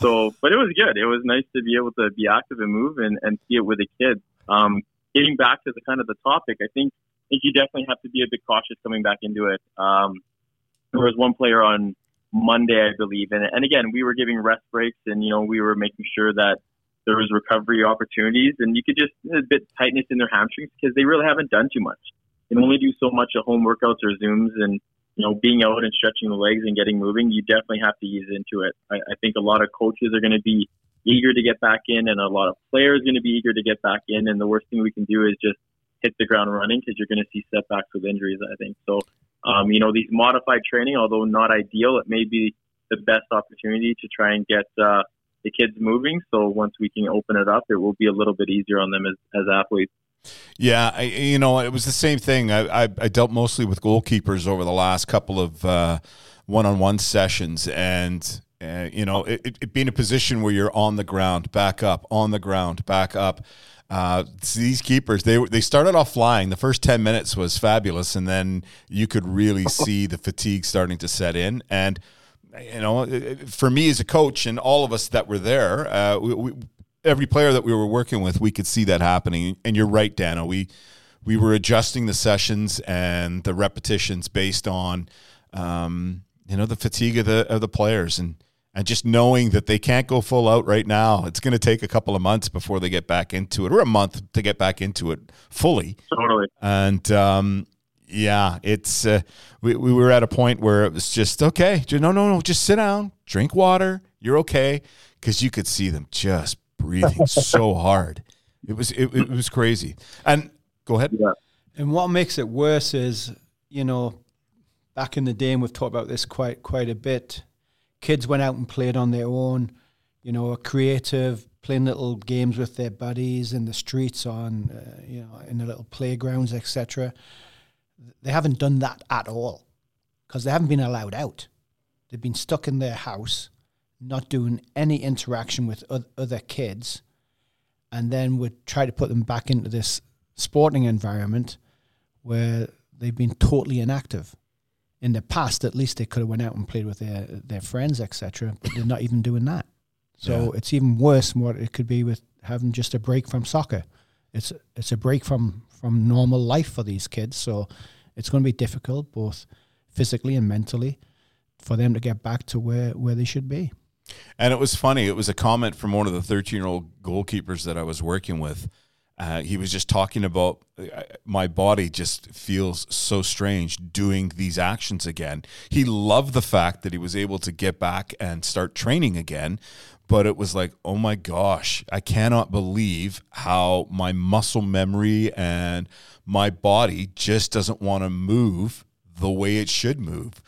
So, but it was good. It was nice to be able to be active and move and, and see it with the kids. Um, getting back to the kind of the topic, I think I think you definitely have to be a bit cautious coming back into it. Um, there was one player on Monday, I believe, and and again, we were giving rest breaks and you know we were making sure that there was recovery opportunities, and you could just a bit tightness in their hamstrings because they really haven't done too much. They only do so much at home workouts or zooms, and you know being out and stretching the legs and getting moving, you definitely have to ease into it. I, I think a lot of coaches are going to be eager to get back in, and a lot of players are going to be eager to get back in. And the worst thing we can do is just hit the ground running because you're going to see setbacks with injuries. I think so. Um, you know, these modified training, although not ideal, it may be the best opportunity to try and get uh, the kids moving. So once we can open it up, it will be a little bit easier on them as, as athletes. Yeah, I, you know, it was the same thing. I, I, I dealt mostly with goalkeepers over the last couple of uh, one-on-one sessions, and uh, you know, it, it, it being a position where you're on the ground, back up, on the ground, back up. Uh, these keepers, they they started off flying. The first ten minutes was fabulous, and then you could really see the fatigue starting to set in. And you know, for me as a coach, and all of us that were there, uh, we, we, every player that we were working with, we could see that happening. And you're right, Dano. We we were adjusting the sessions and the repetitions based on um, you know the fatigue of the of the players and and just knowing that they can't go full out right now. It's going to take a couple of months before they get back into it, or a month to get back into it fully. Totally. And um, yeah, it's uh, we we were at a point where it was just okay. ju- No, no, no, just sit down, drink water. You're okay because you could see them just breathing so hard. It was it, it was crazy. And go ahead. Yeah. And what makes it worse is, you know, back in the day, and we've talked about this quite quite a bit. Kids went out and played on their own, you know, creative, playing little games with their buddies in the streets, on uh, you know, in the little playgrounds, etc. They haven't done that at all because they haven't been allowed out. They've been stuck in their house, not doing any interaction with other kids, and then we try to put them back into this sporting environment where they've been totally inactive. In the past, at least they could have went out and played with their their friends, etc. But they're not even doing that. So yeah. it's even worse than what it could be with having just a break from soccer. It's it's a break from from normal life for these kids. So it's going to be difficult, both physically and mentally, for them to get back to where where they should be. And it was funny. It was a comment from one of the 13 year old goalkeepers that I was working with uh, he was just talking about uh, my body just feels so strange doing these actions again. He loved the fact that he was able to get back and start training again, but it was like, oh my gosh, I cannot believe how my muscle memory and my body just doesn't want to move the way it should move.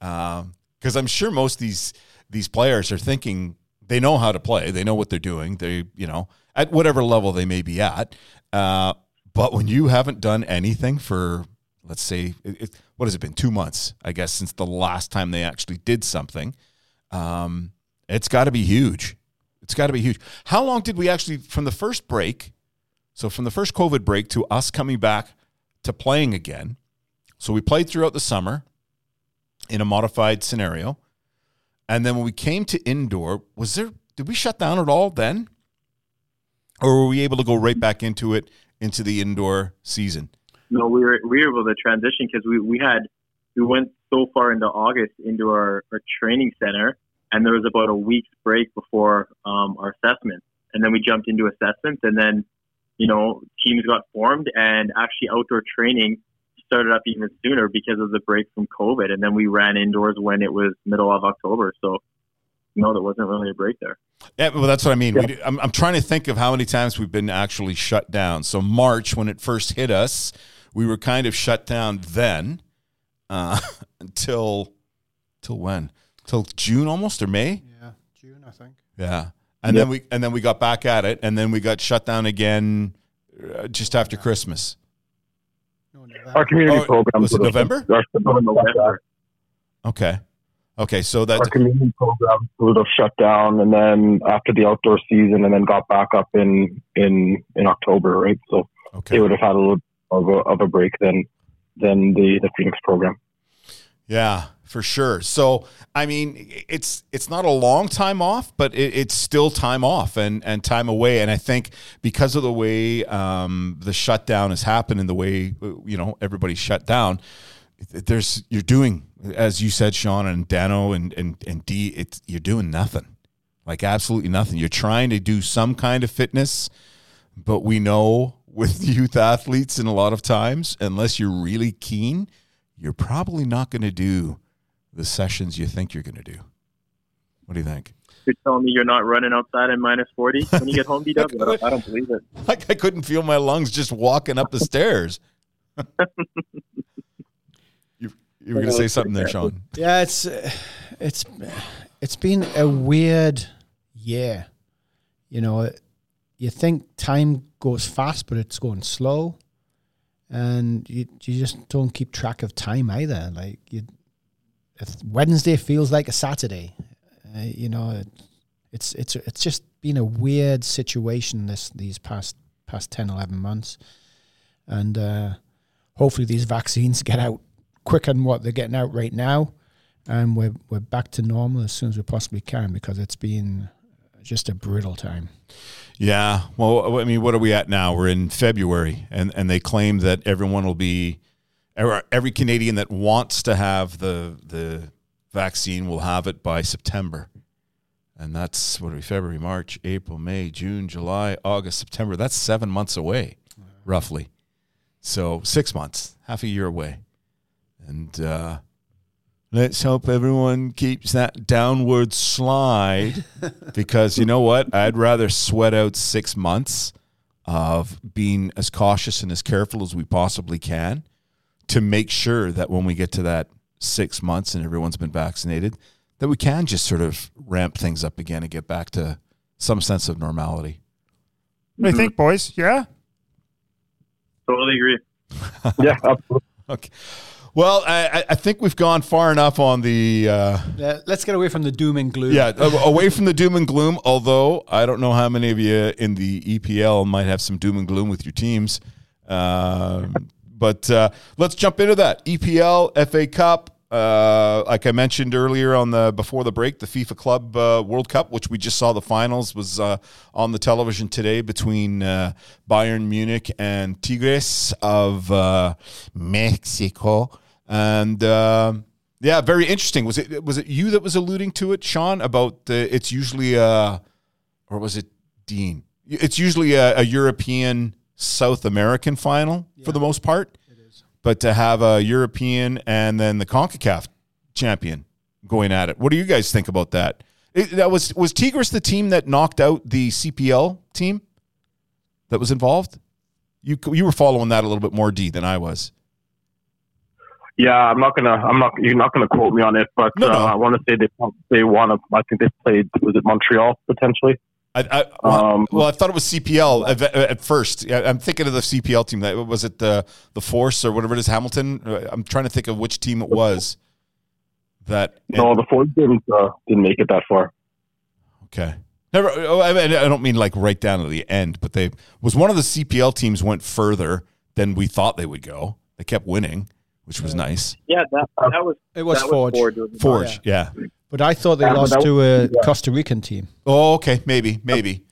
Because um, I'm sure most these these players are thinking they know how to play, they know what they're doing. They, you know at whatever level they may be at. Uh, but when you haven't done anything for, let's say, it, it, what has it been? Two months, I guess, since the last time they actually did something. Um, it's got to be huge. It's got to be huge. How long did we actually, from the first break, so from the first COVID break to us coming back to playing again? So we played throughout the summer in a modified scenario. And then when we came to indoor, was there, did we shut down at all then? Or were we able to go right back into it into the indoor season? No, we were we were able to transition because we, we had we went so far into August into our, our training center, and there was about a week's break before um, our assessment, and then we jumped into assessments, and then you know teams got formed, and actually outdoor training started up even sooner because of the break from COVID, and then we ran indoors when it was middle of October, so no, there wasn't really a break there. Yeah, well, that's what I mean. Yeah. We, I'm, I'm trying to think of how many times we've been actually shut down. So March, when it first hit us, we were kind of shut down then uh, until till when? Till June almost or May? Yeah, June, I think. Yeah, and yep. then we and then we got back at it, and then we got shut down again uh, just after Christmas. Our community oh, program was it November? November. Okay. Okay, so that our community program would have shut down, and then after the outdoor season, and then got back up in in in October, right? So okay. they would have had a little of a, of a break than than the the Phoenix program. Yeah, for sure. So I mean, it's it's not a long time off, but it, it's still time off and and time away. And I think because of the way um, the shutdown has happened and the way you know everybody shut down, there's you're doing as you said, Sean and Dano and and and D. It's you're doing nothing, like absolutely nothing. You're trying to do some kind of fitness, but we know with youth athletes, and a lot of times, unless you're really keen, you're probably not going to do the sessions you think you're going to do. What do you think? You're telling me you're not running outside in minus 40 when you get home, beat up? I don't believe it. Like I couldn't feel my lungs just walking up the stairs. You were going to say something there, Sean. Yeah, it's it's it's been a weird year. You know, you think time goes fast, but it's going slow, and you you just don't keep track of time either. Like you, Wednesday feels like a Saturday. Uh, you know, it's it's it's just been a weird situation this these past past 10, 11 months, and uh, hopefully these vaccines get out quicker than what they're getting out right now, and we're we're back to normal as soon as we possibly can because it's been just a brutal time. Yeah. Well, I mean, what are we at now? We're in February, and and they claim that everyone will be, er, er, every Canadian that wants to have the the vaccine will have it by September. And that's what are we, February, March, April, May, June, July, August, September. That's seven months away, roughly. So six months, half a year away and uh, Let's hope everyone keeps that downward slide because you know what? I'd rather sweat out six months of being as cautious and as careful as we possibly can to make sure that when we get to that six months and everyone's been vaccinated, that we can just sort of ramp things up again and get back to some sense of normality. What do you think, boys? Yeah? Totally agree. yeah, absolutely. Okay. Well, I, I think we've gone far enough on the. Uh, let's get away from the doom and gloom. yeah, away from the doom and gloom. Although I don't know how many of you in the EPL might have some doom and gloom with your teams. Um, but uh, let's jump into that EPL FA Cup. Uh, like I mentioned earlier on the before the break, the FIFA Club uh, World Cup, which we just saw the finals, was uh, on the television today between uh, Bayern Munich and Tigres of uh, Mexico, and um yeah, very interesting. Was it was it you that was alluding to it, Sean? About the, it's usually a, or was it Dean? It's usually a, a European South American final for the most part. It is. But to have a European and then the Concacaf champion going at it, what do you guys think about that? It, that was was Tigres the team that knocked out the CPL team that was involved. You you were following that a little bit more D than I was. Yeah, I'm not gonna. I'm not. You're not gonna quote me on it, but No, no. Uh, I want to say they they won. I think they played. Was it Montreal potentially? I, I, well, Um, well, I thought it was CPL at, at first. I'm thinking of the CPL team. That was it the the Force or whatever it is, Hamilton. Uh, I'm trying to think of which team it was. That No, the Force didn't uh, didn't make it that far. okay. Never. oh, I, mean, I don't mean like right down to the end, but they was one of the CPL teams went further than we thought they would go. They kept winning, which was nice. Yeah, that that was It was that Forge. Was Forge. wasn't? Forge, yeah. But I thought they Yeah, lost that to a yeah. Costa Rican team. Oh, okay, maybe, maybe.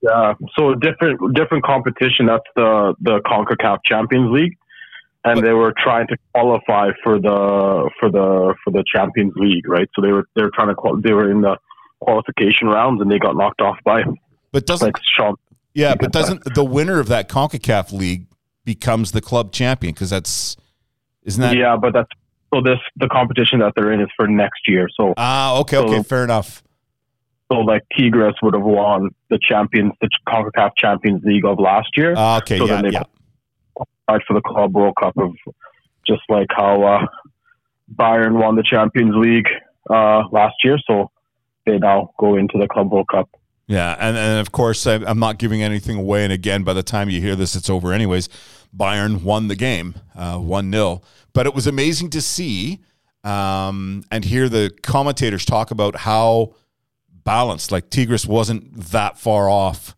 Yeah, so different different competition. That's the the Concacaf Champions League, and they were trying to qualify for the for the for the Champions League, right? So they were they were trying to qual- they were in the qualification rounds, and they got knocked off by But doesn't like Sean. yeah, but doesn't the winner of that Concacaf league becomes the club champion? Because that's isn't that Yeah, but that's so this the competition that they're in is for next year. So Ah, okay, okay, fair enough. so like Tigres would have won the champions the Concacaf Champions League of last year. Ah, okay, So yeah, then they- yeah. qualified for the Club World Cup of just like how uh, Bayern won the Champions League uh, last year, so they now go into the Club World Cup. Yeah, and, and of course, I, I'm not giving anything away. And again, by the time you hear this, it's over anyways. Bayern won the game, uh, 1 0. But it was amazing to see um, and hear the commentators talk about how balanced, like Tigres wasn't that far off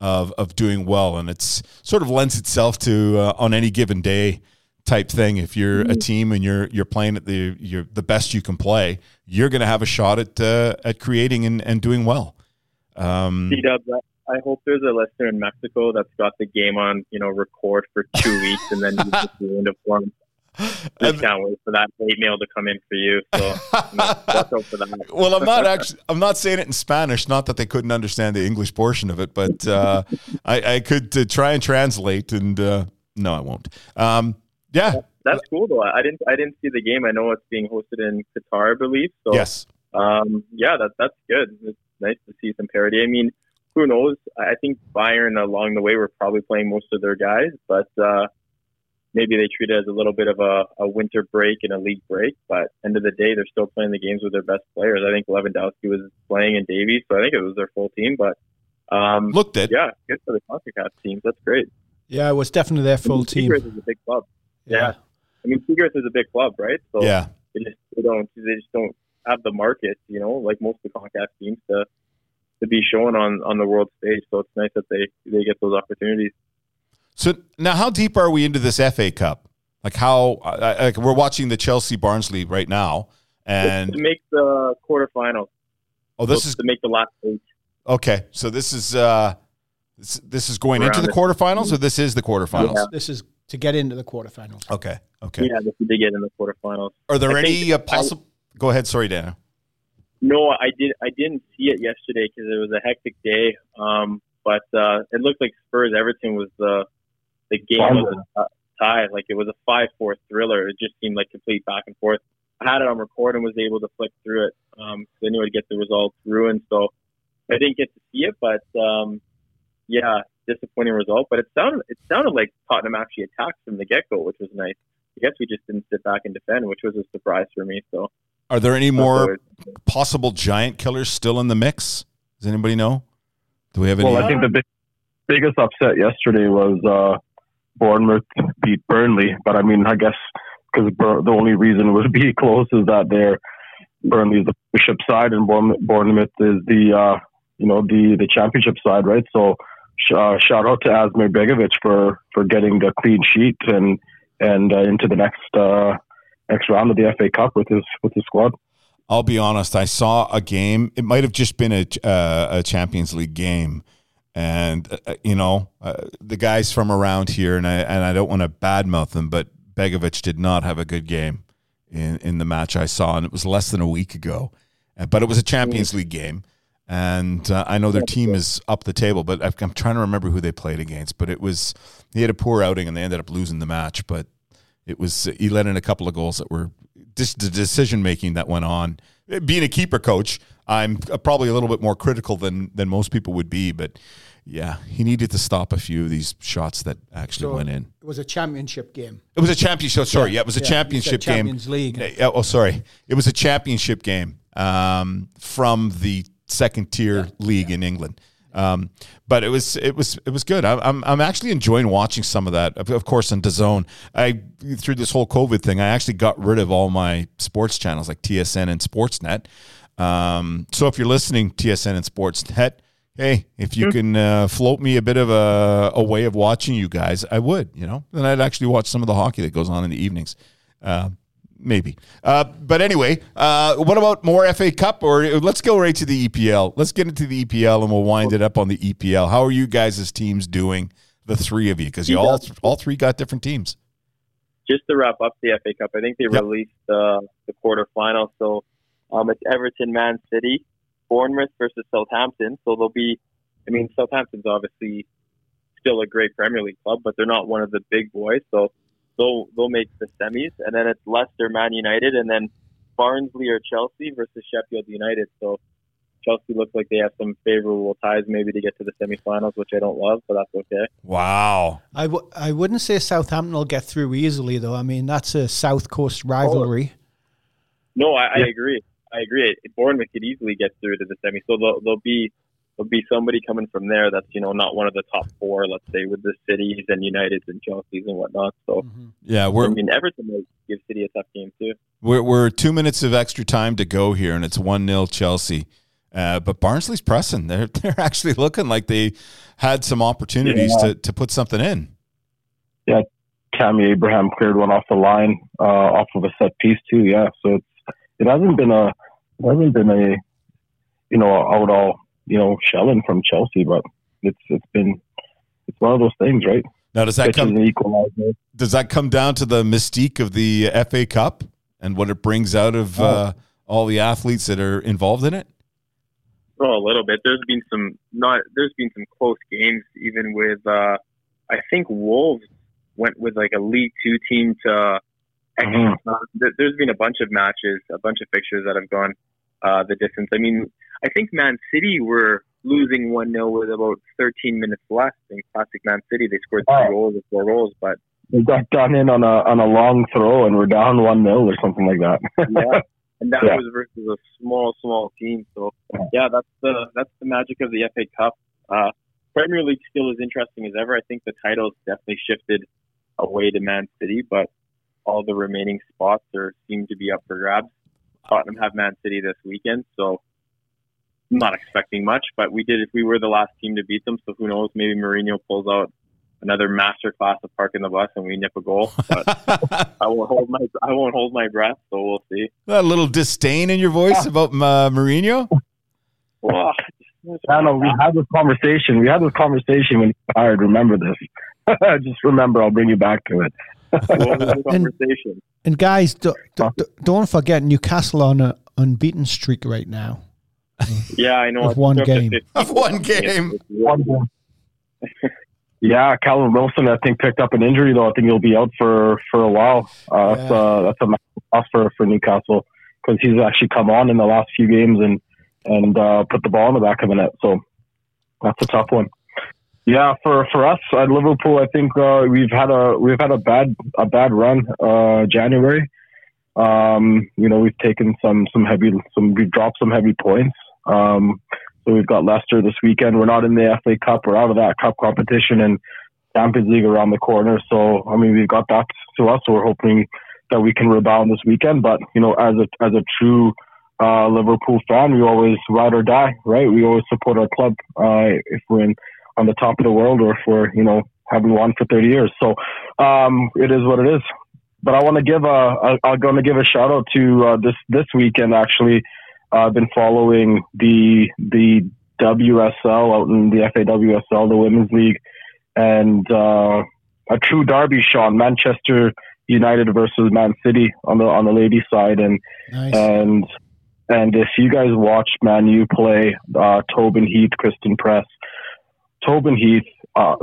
of, of doing well. And it's sort of lends itself to uh, on any given day type thing. If you're a team and you're you're playing at the you're the best you can play, you're going to have a shot at uh, at creating and, and doing well. Um, C-Dubs, I I hope there's a listener in Mexico that's got the game on, you know, record for two weeks and then you just ruined it for. Just can't wait for that hate mail to come in for you. So you know, for that. well, I'm not actually. I'm not saying it in Spanish. Not that they couldn't understand the English portion of it, but uh, I, I could uh, try and translate. And uh, no, I won't. Um, yeah. That's cool though. I didn't I didn't see the game. I know it's being hosted in Qatar, I believe. So Yes. Um, yeah, that that's good. It's nice to see some parity. I mean, who knows? I think Bayern along the way were probably playing most of their guys, but uh, maybe they treat it as a little bit of a, a winter break and a league break. But end of the day, they're still playing the games with their best players. I think Lewandowski was playing in Davies, so I think it was their full team. But um, Looked it. yeah, good for the Concacaf teams. That's great. Yeah, it was definitely their full team. Tigres is a big club. Yeah. I mean, Tigres is a big club, right? So Yeah. they just they don't they just don't have the market, you know, like most of the Concacaf teams to to be shown on on the world stage. So it's nice that they they get those opportunities. So now, how deep are we into this FA Cup? Like how? I, I, like we're watching the Chelsea Barnsley right now, and to make the quarterfinals. oh, this so is to make the last eight. okay. So this is uh, this, this is going into the it. quarterfinals, or this is the quarterfinals? Yeah. This is to get into the quarterfinals. Okay. Okay. Yeah, this is to get in the quarterfinals. Are there I any uh, possible? Go ahead. Sorry, Dana. No, I did. I didn't see it yesterday because it was a hectic day. Um, but uh, it looked like Spurs Everton was the the game was a tie. Like it was a five four thriller. It just seemed like complete back and forth. I had it on record and was able to flick through it. Um, so I knew I'd get the results ruined. So I didn't get to see it, but um, yeah, disappointing result. But it sounded it sounded like Tottenham actually attacked from the get go, which was nice. I guess we just didn't sit back and defend, which was a surprise for me. So, are there any more possible giant killers still in the mix? Does anybody know? Do we have any? Well, I think the big, biggest upset yesterday was uh, Bournemouth beat Burnley, but I mean, I guess because the only reason it would be close is that they're Burnley is the Premiership side and Bournemouth is the uh, you know the the Championship side, right? So uh, shout out to Asmir Begovic for for getting the clean sheet and and uh, into the next uh, next round of the FA Cup with his with his squad. I'll be honest. I saw a game. It might have just been a uh, a Champions League game, and uh, you know uh, the guys from around here, and I and I don't want to badmouth them, but Begovic did not have a good game in in the match I saw, and it was less than a week ago. But it was a Champions League game, and uh, I know their team is up the table, but I'm trying to remember who they played against. But it was he had a poor outing, and they ended up losing the match. But it was he let in a couple of goals that were just the decision making that went on. Being a keeper coach, I'm probably a little bit more critical than than most people would be, but yeah, he needed to stop a few of these shots that actually so went in. It was a championship game. It was a championship. Sorry, yeah, yeah it was a yeah, championship game. Champions League. Oh, sorry, it was a championship game um, from the second tier yeah. league in England. Um, but it was it was it was good. I, I'm I'm actually enjoying watching some of that. Of, of course, on DAZN, I through this whole COVID thing, I actually got rid of all my sports channels like TSN and Sportsnet. Um, so if you're listening, TSN and Sportsnet, hey, if you can uh, float me a bit of a, a way of watching you guys, I would. You know, then I'd actually watch some of the hockey that goes on in the evenings. Uh, maybe. Uh, but anyway, uh, what about more FA Cup? Or let's go right to the EPL. Let's get into the EPL and we'll wind it up on the EPL. How are you guys as teams doing? The three of you, because you all all three got different teams. Just to wrap up the FA Cup, I think they yep. released uh, the quarterfinal. So um, it's Everton, Man City, Bournemouth versus Southampton. So they'll be, I mean, Southampton's obviously still a great Premier League club, but they're not one of the big boys. So they'll they'll make the semis, and then it's Leicester, Man United, and then Barnsley or Chelsea versus Sheffield United. So Chelsea looks like they have some favorable ties maybe to get to the semifinals, which I don't love, but that's okay. Wow. I w- I wouldn't say Southampton will get through easily, though. I mean, that's a South Coast rivalry. Oh. No, I, I agree. I agree. Bournemouth could easily get through to the semi, so they'll, they'll be there'll be somebody coming from there that's you know not one of the top four, let's say, with the cities and Uniteds and Chelsea's and whatnot. So mm-hmm. yeah, we're. I mean, Everton might give City a tough game too. We're we're two minutes of extra time to go here, and it's one 0 Chelsea. Uh, but Barnsley's pressing. They're they're actually looking like they had some opportunities yeah. to, to put something in. Yeah, Tammy Abraham cleared one off the line, uh, off of a set piece too. Yeah, so it's it hasn't been a it hasn't been a you know out all you know, shelling from Chelsea, but it's it's been it's one of those things, right? Now, does that come Does that come down to the mystique of the FA Cup and what it brings out of oh. uh, all the athletes that are involved in it? Oh, a little bit. There's been some not. There's been some close games, even with. Uh, I think Wolves went with like a League Two team to. Mm-hmm. There's been a bunch of matches, a bunch of fixtures that have gone uh, the distance. I mean, I think Man City were losing 1 0 with about 13 minutes left. In classic Man City, they scored three oh. goals or four goals, but. They got done in on a on a long throw and we're down 1 0 or something like that. yeah. And that yeah. was versus a small, small team. So, yeah, that's the that's the magic of the FA Cup. Uh, Premier League still as interesting as ever. I think the title's definitely shifted away to Man City, but all the remaining spots are seem to be up for grabs. Tottenham have Man City this weekend, so not expecting much. But we did if we were the last team to beat them, so who knows? Maybe Mourinho pulls out another master class of parking the bus and we nip a goal. But I won't hold my I won't hold my breath, so we'll see. A little disdain in your voice about uh, Mourinho. Well, I don't know. We had this conversation. We had this conversation when he hired. Remember this. Just remember, I'll bring you back to it. conversation? And, and guys, do, do, don't forget Newcastle on an unbeaten streak right now. Yeah, I know. Of one game. Of one game. One game. yeah, Callum Wilson, I think picked up an injury though. I think he'll be out for for a while. Uh, yeah. That's a that's a tough for for Newcastle because he's actually come on in the last few games and and uh, put the ball in the back of the net. So that's a tough one. Yeah, for, for us at Liverpool, I think uh, we've had a we've had a bad a bad run uh, January. Um, you know, we've taken some some heavy some we've dropped some heavy points. Um, so we've got Leicester this weekend. We're not in the FA Cup. We're out of that cup competition and Champions League around the corner. So I mean, we've got that to us. So we're hoping that we can rebound this weekend. But you know, as a as a true uh, Liverpool fan, we always ride or die, right? We always support our club uh, if we're in, on the top of the world or if we're you know haven't won for 30 years. So um, it is what it is. But I want to give a, a I'm going to give a shout out to uh, this this weekend. Actually, I've been following the the WSL out in the FAWSL, the Women's League, and uh, a true derby, Sean Manchester United versus Man City on the on the ladies side, and nice. and and if you guys watch Man U play uh, Tobin Heath, Christen Press, Tobin Heath, uh,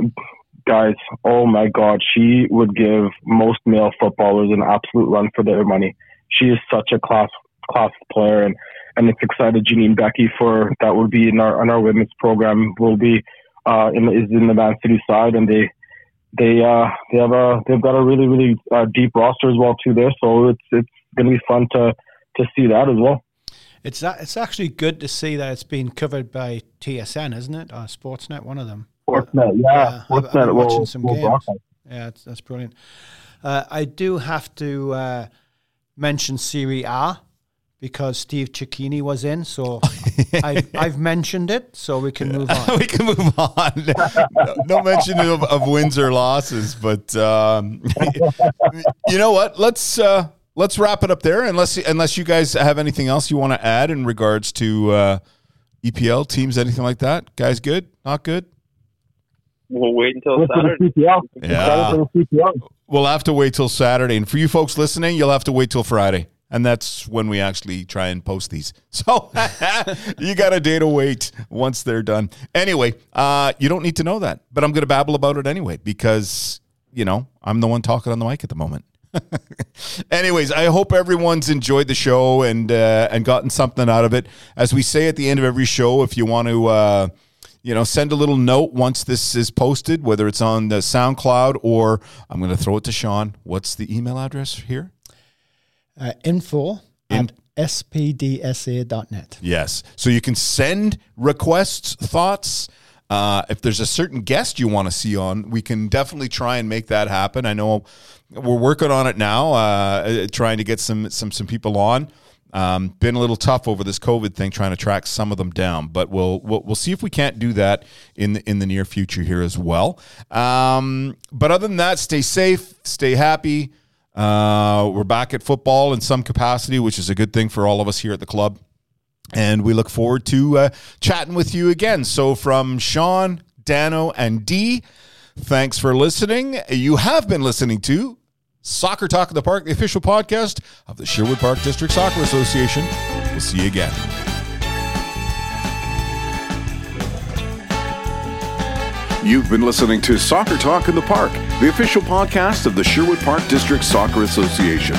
guys, oh my God, she would give most male footballers an absolute run for their money. She is such a class class player, and and it's excited Janine Beckie for that will be in our in our women's program will be uh, in is in the Man City side, and they they uh they have a they've got a really really uh, deep roster as well too there. So it's it's going to be fun to to see that as well. It's it's actually good to see that it's being covered by TSN, isn't it? Or Sportsnet, one of them. Sportsnet, yeah, yeah Sportsnet. I've, I've watching some games. Yeah, that's, that's brilliant. Uh, I do have to uh, mention Serie A because Steve Cecchini was in. So I, have mentioned it, so we can move on. we can move on. no, no mention of, of, wins or losses, but um, you know what? Let's uh, let's wrap it up there. Unless unless you guys have anything else you want to add in regards to uh, EPL teams, anything like that. Guys, good? Not good? We'll wait until Saturday. Yeah. We'll have to wait till Saturday. And for you folks listening, you'll have to wait till Friday and that's when we actually try and post these. So you got a day to wait once they're done. Anyway, uh, you don't need to know that, but I'm going to babble about it anyway because you know I'm the one talking on the mic at the moment. Anyways, I hope everyone's enjoyed the show and uh, and gotten something out of it. As we say at the end of every show, if you want to. Uh, you know, send a little note once this is posted, whether it's on the SoundCloud or I'm going to throw it to Sean. What's the email address here? Uh, info In- at spdsa.net. Yes. So you can send requests, thoughts. Uh, if there's a certain guest you want to see on, we can definitely try and make that happen. I know we're working on it now, uh, trying to get some some some people on. Um, been a little tough over this COVID thing, trying to track some of them down, but we'll we'll, we'll see if we can't do that in the, in the near future here as well. Um, but other than that, stay safe, stay happy. Uh, we're back at football in some capacity, which is a good thing for all of us here at the club. And we look forward to uh, chatting with you again. So, from Sean, Dano, and Dee, thanks for listening. You have been listening to Soccer Talk in the Park, the official podcast of the Sherwood Park District Soccer Association. We'll see you again. You've been listening to Soccer Talk in the Park, the official podcast of the Sherwood Park District Soccer Association.